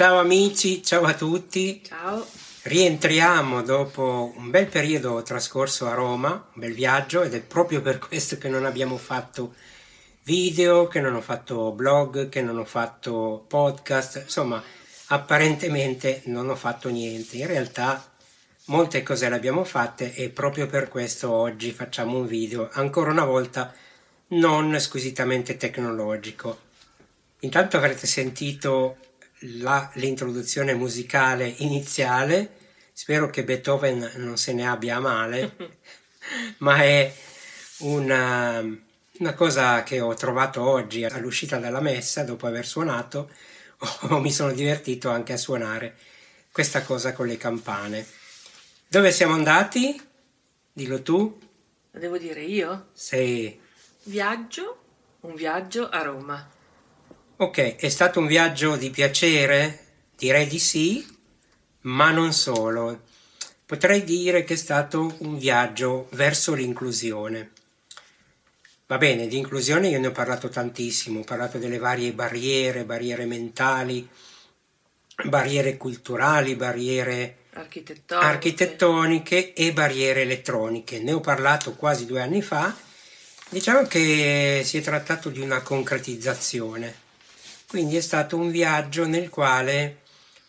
Ciao amici, ciao a tutti. Ciao. Rientriamo dopo un bel periodo trascorso a Roma, un bel viaggio ed è proprio per questo che non abbiamo fatto video, che non ho fatto blog, che non ho fatto podcast, insomma apparentemente non ho fatto niente. In realtà molte cose le abbiamo fatte e proprio per questo oggi facciamo un video ancora una volta non squisitamente tecnologico. Intanto avrete sentito la, l'introduzione musicale iniziale, spero che Beethoven non se ne abbia a male, ma è una, una cosa che ho trovato oggi all'uscita dalla messa dopo aver suonato, o mi sono divertito anche a suonare questa cosa con le campane. Dove siamo andati? Dillo tu. Lo devo dire io? Sì. Viaggio, un viaggio a Roma. Ok, è stato un viaggio di piacere? Direi di sì, ma non solo. Potrei dire che è stato un viaggio verso l'inclusione. Va bene, di inclusione io ne ho parlato tantissimo, ho parlato delle varie barriere, barriere mentali, barriere culturali, barriere architettoniche. architettoniche e barriere elettroniche. Ne ho parlato quasi due anni fa. Diciamo che si è trattato di una concretizzazione quindi è stato un viaggio nel quale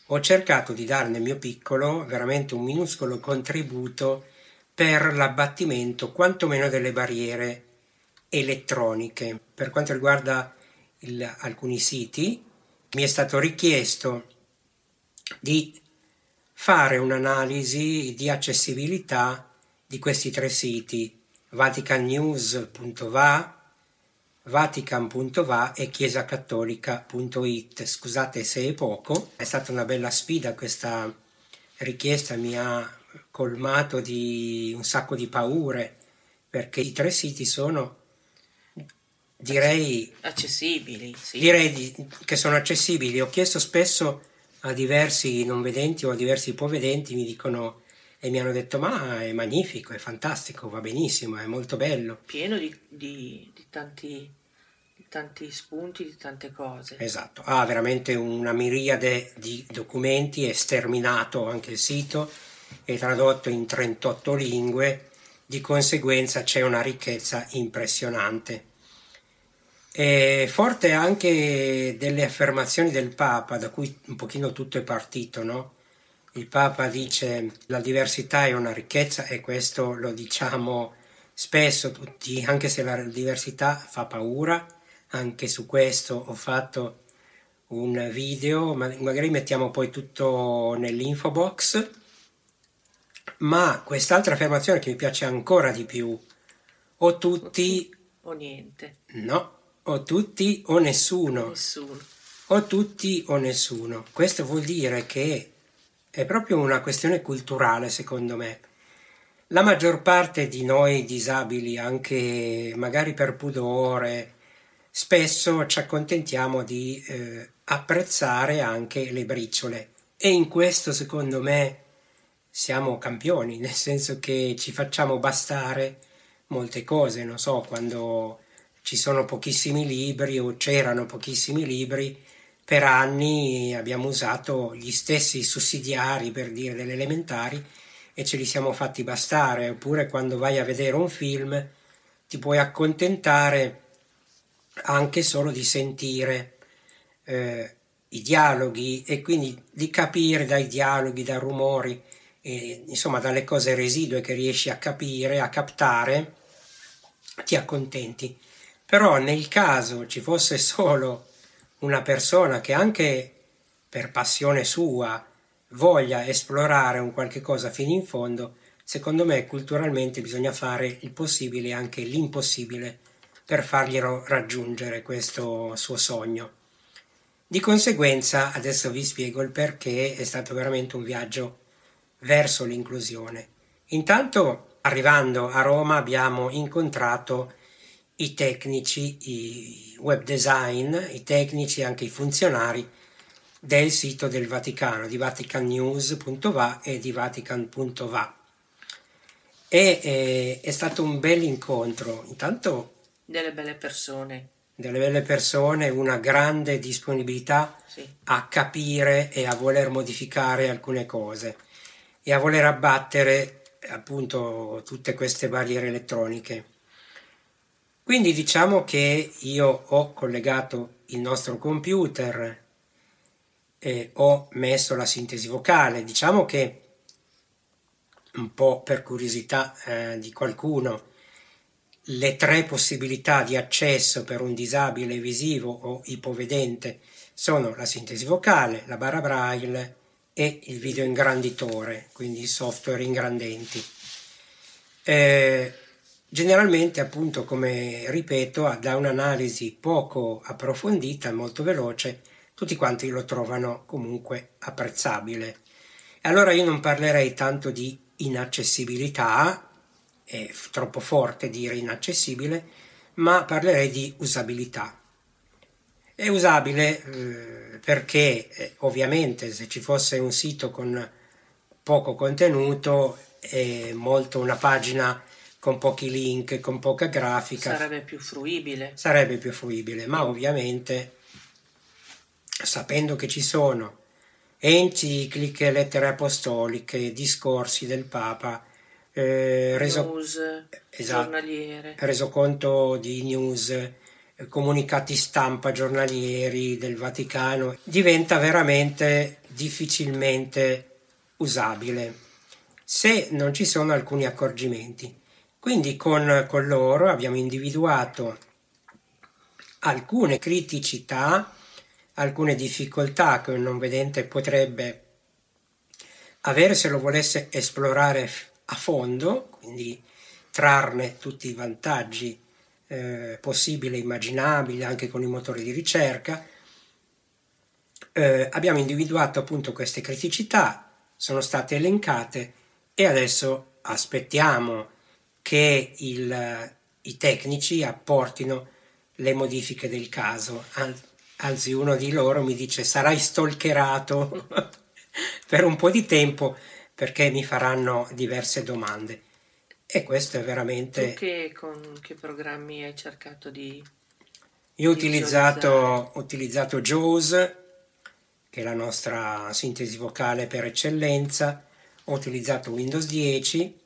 ho cercato di dare nel mio piccolo veramente un minuscolo contributo per l'abbattimento quantomeno delle barriere elettroniche. Per quanto riguarda il, alcuni siti, mi è stato richiesto di fare un'analisi di accessibilità di questi tre siti, vaticannews.va, vatican.va e chiesacattolica.it. Scusate se è poco, è stata una bella sfida questa richiesta, mi ha colmato di un sacco di paure perché i tre siti sono direi accessibili, sì. direi di, che sono accessibili. Ho chiesto spesso a diversi non vedenti o a diversi ipovedenti, mi dicono e mi hanno detto ma è magnifico, è fantastico, va benissimo, è molto bello. Pieno di, di, di, tanti, tanti spunti, di tante cose. Esatto, ha veramente una miriade di documenti, è sterminato anche il sito, è tradotto in 38 lingue, di conseguenza c'è una ricchezza impressionante. È forte anche delle affermazioni del Papa, da cui un pochino tutto è partito, no? Il Papa dice la diversità è una ricchezza e questo lo diciamo spesso tutti, anche se la diversità fa paura, anche su questo ho fatto un video, ma magari mettiamo poi tutto nell'info box, ma quest'altra affermazione che mi piace ancora di più, o tutti o niente. No, o tutti o nessuno. Nessuno. O tutti o nessuno. Questo vuol dire che è proprio una questione culturale, secondo me. La maggior parte di noi disabili, anche magari per pudore, spesso ci accontentiamo di eh, apprezzare anche le briciole e in questo, secondo me, siamo campioni, nel senso che ci facciamo bastare molte cose, non so, quando ci sono pochissimi libri o c'erano pochissimi libri, per anni abbiamo usato gli stessi sussidiari per dire delle elementari e ce li siamo fatti bastare, oppure quando vai a vedere un film ti puoi accontentare anche solo di sentire eh, i dialoghi e quindi di capire dai dialoghi, dai rumori, e, insomma dalle cose residue che riesci a capire, a captare, ti accontenti. Però nel caso ci fosse solo una persona che anche per passione sua voglia esplorare un qualche cosa fino in fondo, secondo me culturalmente bisogna fare il possibile e anche l'impossibile per farglielo raggiungere questo suo sogno. Di conseguenza adesso vi spiego il perché è stato veramente un viaggio verso l'inclusione. Intanto arrivando a Roma abbiamo incontrato i tecnici, i web design, i tecnici e anche i funzionari del sito del Vaticano, di vaticannews.va e di vatican.va. E eh, è stato un bel incontro, intanto... Delle belle persone. delle belle persone, una grande disponibilità Sì. a capire e a voler modificare alcune cose e a voler abbattere appunto tutte queste barriere elettroniche. Quindi diciamo che io ho collegato il nostro computer e ho messo la sintesi vocale. Diciamo che un po' per curiosità eh, di qualcuno, le tre possibilità di accesso per un disabile visivo o ipovedente sono la sintesi vocale, la barra braille e il video ingranditore, quindi software ingrandenti. Eh, generalmente, appunto, come ripeto, da un'analisi poco approfondita e molto veloce, tutti quanti lo trovano comunque apprezzabile. E allora io non parlerei tanto di inaccessibilità, è troppo forte dire inaccessibile, ma parlerei di usabilità. È usabile eh, perché eh, ovviamente se ci fosse un sito con poco contenuto è molto una pagina con pochi link, con poca grafica. Sarebbe più fruibile. Sarebbe più fruibile, ma ovviamente sapendo che ci sono encicliche, lettere apostoliche, discorsi del Papa, eh, reso, News, esatto, giornaliere. resoconto di news, comunicati stampa giornalieri del Vaticano, diventa veramente difficilmente usabile se non ci sono alcuni accorgimenti. Quindi con, con loro abbiamo individuato alcune criticità, alcune difficoltà che un non vedente potrebbe avere se lo volesse esplorare a fondo, quindi trarne tutti i vantaggi eh, possibili e immaginabili anche con i motori di ricerca. Eh, abbiamo individuato appunto queste criticità, sono state elencate e adesso aspettiamo che il, i tecnici apportino le modifiche del caso. Anzi, uno di loro mi dice sarai stalkerato per un po' di tempo perché mi faranno diverse domande. E questo è veramente... Tu che, con che programmi hai cercato di... Io ho utilizzato, utilizzato JAWS, che è la nostra sintesi vocale per eccellenza, ho utilizzato Windows 10,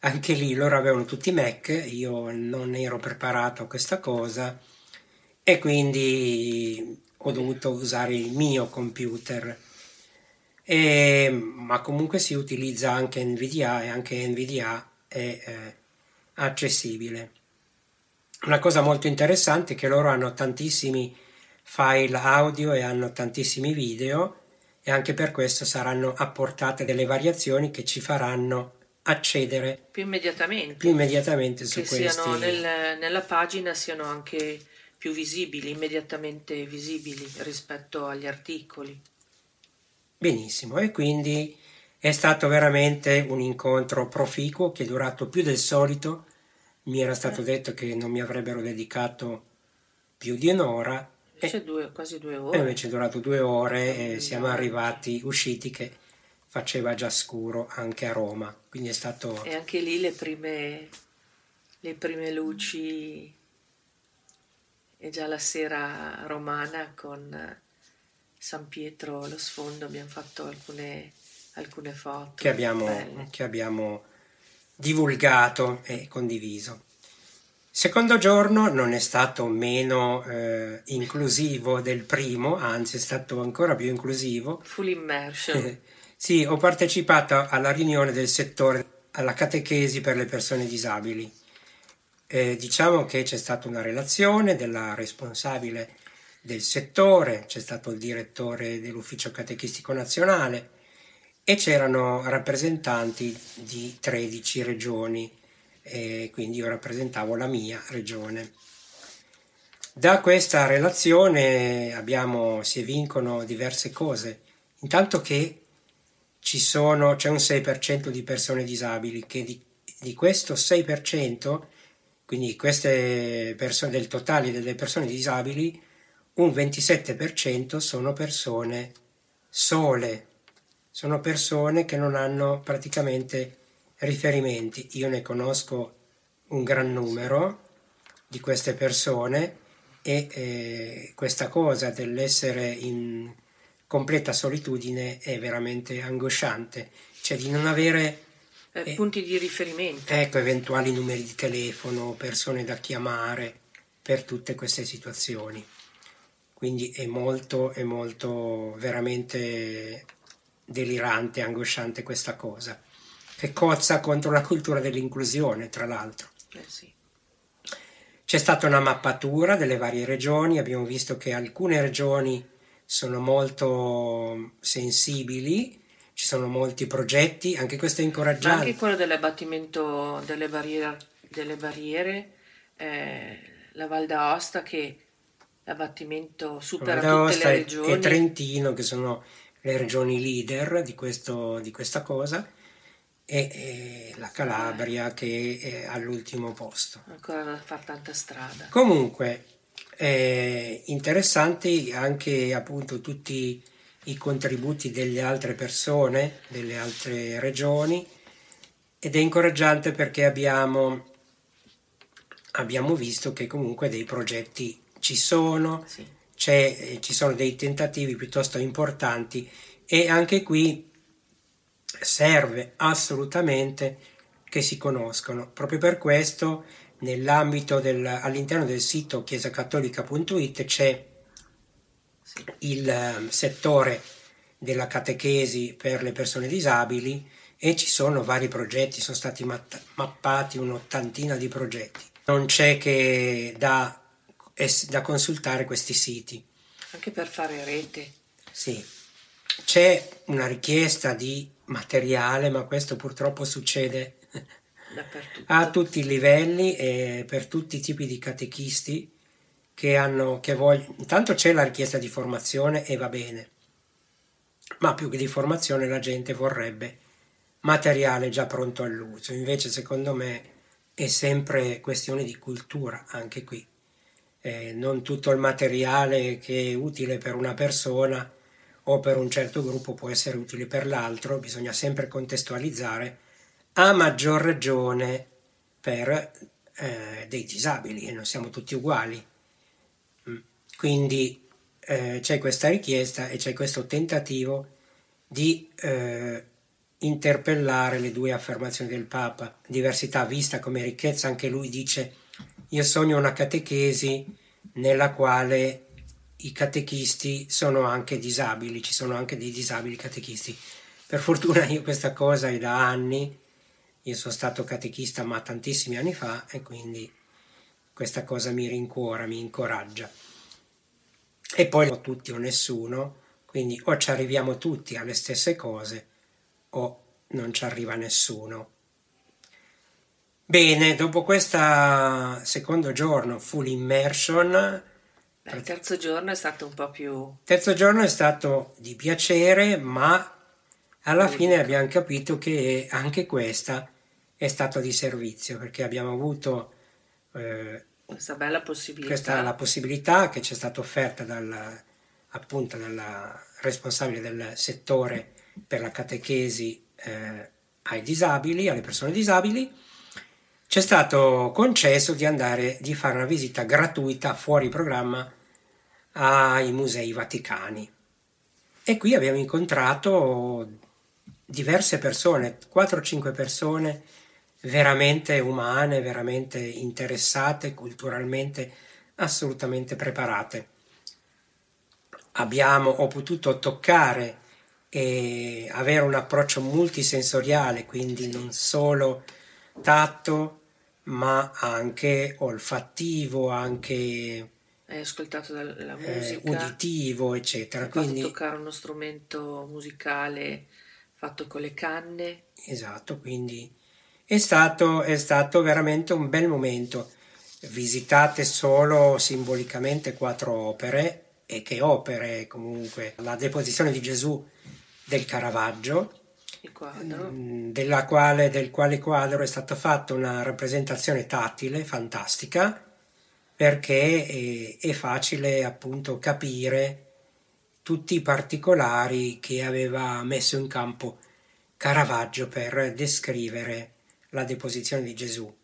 anche lì loro avevano tutti Mac, io non ero preparato a questa cosa e quindi ho dovuto usare il mio computer. E, ma comunque si utilizza anche NVDA e anche NVDA è eh, accessibile. Una cosa molto interessante è che loro hanno tantissimi file audio e hanno tantissimi video e anche per questo saranno apportate delle variazioni che ci faranno accedere più immediatamente, più immediatamente su che questi siano nel, nella pagina siano anche più visibili, immediatamente visibili rispetto agli articoli. Benissimo, e quindi è stato veramente un incontro proficuo che è durato più del solito. Mi era stato detto che non mi avrebbero dedicato più di un'ora. Invece e, due, quasi due e ore. invece è durato due ore e siamo arrivati, usciti che faceva già scuro anche a Roma. Quindi è stato... E anche lì le prime, le prime luci e già la sera romana con San Pietro allo sfondo abbiamo fatto alcune, alcune foto che abbiamo, che abbiamo divulgato e condiviso. Secondo giorno non è stato meno eh, inclusivo del primo, anzi è stato ancora più inclusivo. Full immersion. sì, ho partecipato alla riunione del settore, alla catechesi per le persone disabili. Eh, diciamo che c'è stata una relazione della responsabile del settore, c'è stato il direttore dell'ufficio catechistico nazionale e c'erano rappresentanti di 13 regioni e quindi io rappresentavo la mia regione. Da questa relazione abbiamo, si evincono diverse cose. Intanto che sono, c'è un 6% di persone disabili, che di, di questo 6%, quindi queste persone, del totale delle persone disabili, un 27% sono persone sole, sono persone che non hanno praticamente riferimenti. Io ne conosco un gran numero di queste persone e eh, questa cosa dell'essere in completa solitudine è veramente angosciante, cioè di non avere eh, punti di riferimento. Ecco, eventuali numeri di telefono, persone da chiamare per tutte queste situazioni. Quindi è molto, è molto veramente delirante, angosciante questa cosa, che cozza contro la cultura dell'inclusione, tra l'altro. Eh sì. C'è stata una mappatura delle varie regioni, abbiamo visto che alcune regioni sono molto sensibili, ci sono molti progetti, anche questo è incoraggiante. Ma anche quello dell'abbattimento delle barriere, delle barriere eh, la Val d'Aosta che l'abbattimento supera tutte le regioni. E Trentino che sono le regioni leader di, questo, di questa cosa e, e la Calabria che è all'ultimo posto. Ancora da fare tanta strada. Comunque, eh, interessanti anche appunto tutti i contributi delle altre persone, delle altre regioni ed è incoraggiante perché abbiamo, abbiamo visto che comunque dei progetti ci sono, sì. ci sono dei tentativi piuttosto importanti e anche qui serve assolutamente che si conoscano. Proprio per questo nell'ambito del, all'interno del sito chiesacattolica.it c'è il ehm, settore della catechesi per le persone disabili e ci sono vari progetti, sono stati mappati un'ottantina di progetti. Non c'è che da, da consultare questi siti. Anche per fare rete. Sì, c'è una richiesta di materiale, ma questo purtroppo succede a tutti i livelli e per tutti i tipi di catechisti che hanno che vogliono. Intanto c'è la richiesta di formazione e va bene, ma più che di formazione la gente vorrebbe materiale già pronto all'uso. Invece, secondo me, è sempre questione di cultura anche qui. Eh, non tutto il materiale che è utile per una persona o per un certo gruppo può essere utile per l'altro, bisogna sempre contestualizzare, a maggior ragione per eh, dei disabili e non siamo tutti uguali. Mm. Quindi eh, c'è questa richiesta e c'è questo tentativo di eh, interpellare le due affermazioni del Papa, diversità vista come ricchezza, anche lui dice io sogno una catechesi nella quale i catechisti sono anche disabili, ci sono anche dei disabili catechisti. Per fortuna io questa cosa è da anni, io sono stato catechista ma tantissimi anni fa e quindi questa cosa mi rincuora, mi incoraggia. E poi o tutti o nessuno, quindi o ci arriviamo tutti alle stesse cose o non ci arriva nessuno. Bene, dopo questo secondo giorno full immersion, il terzo giorno è stato un po' più... Il terzo giorno è stato di piacere, ma alla fine abbiamo capito che anche questa è stata di servizio, perché abbiamo avuto eh, questa bella possibilità. Questa la possibilità che ci è stata offerta dal, appunto dalla responsabile del settore per la catechesi eh, ai disabili, alle persone disabili, ci è stato concesso di andare, di fare una visita gratuita fuori programma ai musei vaticani. E qui abbiamo incontrato diverse persone, 4 o 5 persone veramente umane, veramente interessate, culturalmente assolutamente preparate. Abbiamo, ho potuto toccare e avere un approccio multisensoriale, quindi non solo tatto, ma anche olfattivo, anche hai ascoltato la, eh, musica, eh, uditivo, eccetera. Quindi, toccare uno strumento musicale fatto con le canne. Esatto, quindi è stato, è stato veramente un bel momento. Visitate solo simbolicamente quattro opere, e che opere comunque, la deposizione di Gesù del Caravaggio, mm, della quale, del quale quadro è stata fatta una rappresentazione tattile fantastica perché è, è facile appunto capire tutti i particolari che aveva messo in campo Caravaggio per descrivere la deposizione di Gesù.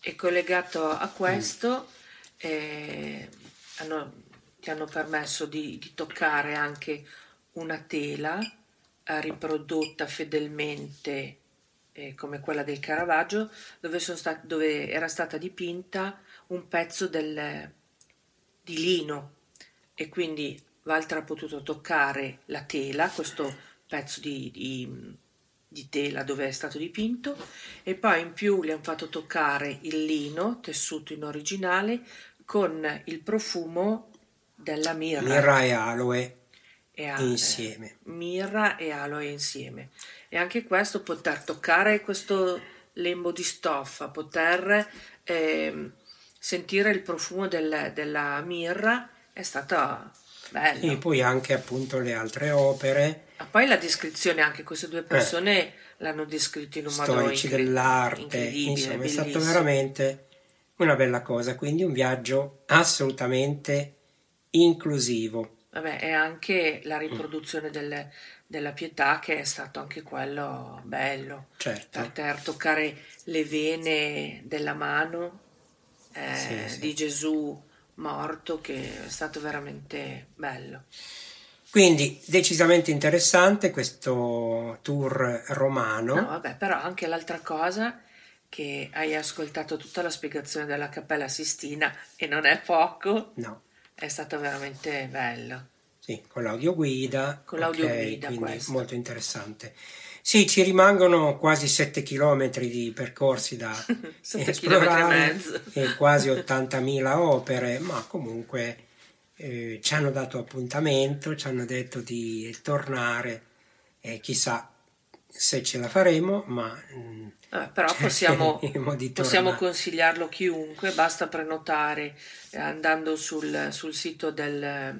E collegato a questo, mm. eh, hanno, ti hanno permesso di, di toccare anche una tela eh, riprodotta fedelmente eh, come quella del Caravaggio, dove, stati, dove, era stata dipinta un pezzo del, di lino e quindi Walter ha potuto toccare la tela, questo pezzo di, di, di tela dove è stato dipinto e poi in più gli hanno fatto toccare il lino tessuto in originale con il profumo della mirra. Mirra e aloe e insieme. mirra e aloe insieme. E anche questo, poter toccare questo lembo di stoffa, poter eh, sentire il profumo del, della mirra è stata bella. E poi anche appunto le altre opere. Ma poi la descrizione, anche queste due persone eh, l'hanno descritto in un modo Storici incred- dell'arte, insomma è stato veramente una bella cosa, quindi un viaggio assolutamente inclusivo. Vabbè, e anche la riproduzione delle, della pietà che è stato anche quello bello. Certo. Poter toccare le vene della mano eh, sì, sì. di Gesù morto che è stato veramente bello. Quindi decisamente interessante questo tour romano. No, vabbè, però anche l'altra cosa che hai ascoltato tutta la spiegazione della Cappella Sistina e non è poco. No. È stato veramente bello. Sì, con l'audioguida. Con l'audioguida, okay, quindi molto interessante. Sì, ci rimangono quasi 7 km di percorsi da esplorare e, e quasi 80.000 opere, ma comunque eh, ci hanno dato appuntamento, ci hanno detto di tornare e chissà se ce la faremo, ma... Eh, però possiamo, possiamo consigliarlo a chiunque, basta prenotare eh, andando sul, sul, sito del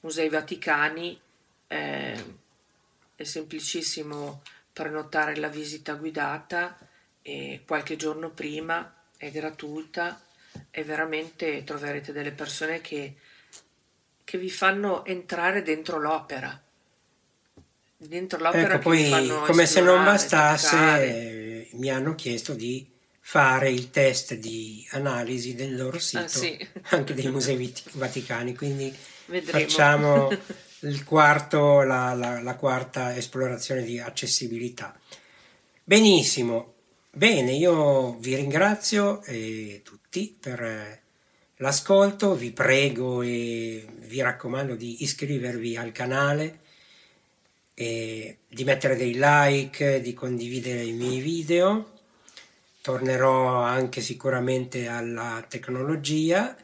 Musei Vaticani, eh, è semplicissimo prenotare la visita guidata e qualche giorno prima è gratuita e veramente troverete delle persone che, che vi fanno entrare dentro l'opera. Dentro l'opera ecco, poi come se non bastasse mi hanno chiesto di fare il test di analisi del loro sito ah, sì. anche dei musei vaticani quindi Vedremo. facciamo il quarto, la, la, la quarta esplorazione di accessibilità. Benissimo, bene, io vi ringrazio eh, tutti per eh, l'ascolto, vi prego e vi raccomando di iscrivervi al canale, e di mettere dei like, di condividere i miei video. Tornerò anche sicuramente alla tecnologia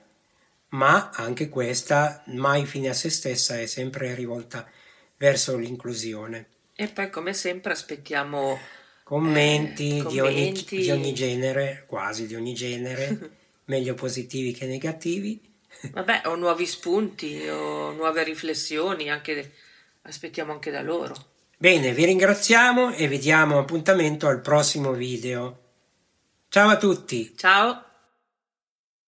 ma anche questa mai fine a se stessa è sempre rivolta verso l'inclusione. E poi come sempre aspettiamo commenti, eh, commenti. Di, ogni, di, ogni, genere, quasi di ogni genere, meglio positivi che negativi. Vabbè, o nuovi spunti o nuove riflessioni, anche, aspettiamo anche da loro. Bene, vi ringraziamo e vi diamo appuntamento al prossimo video. Ciao a tutti! Ciao!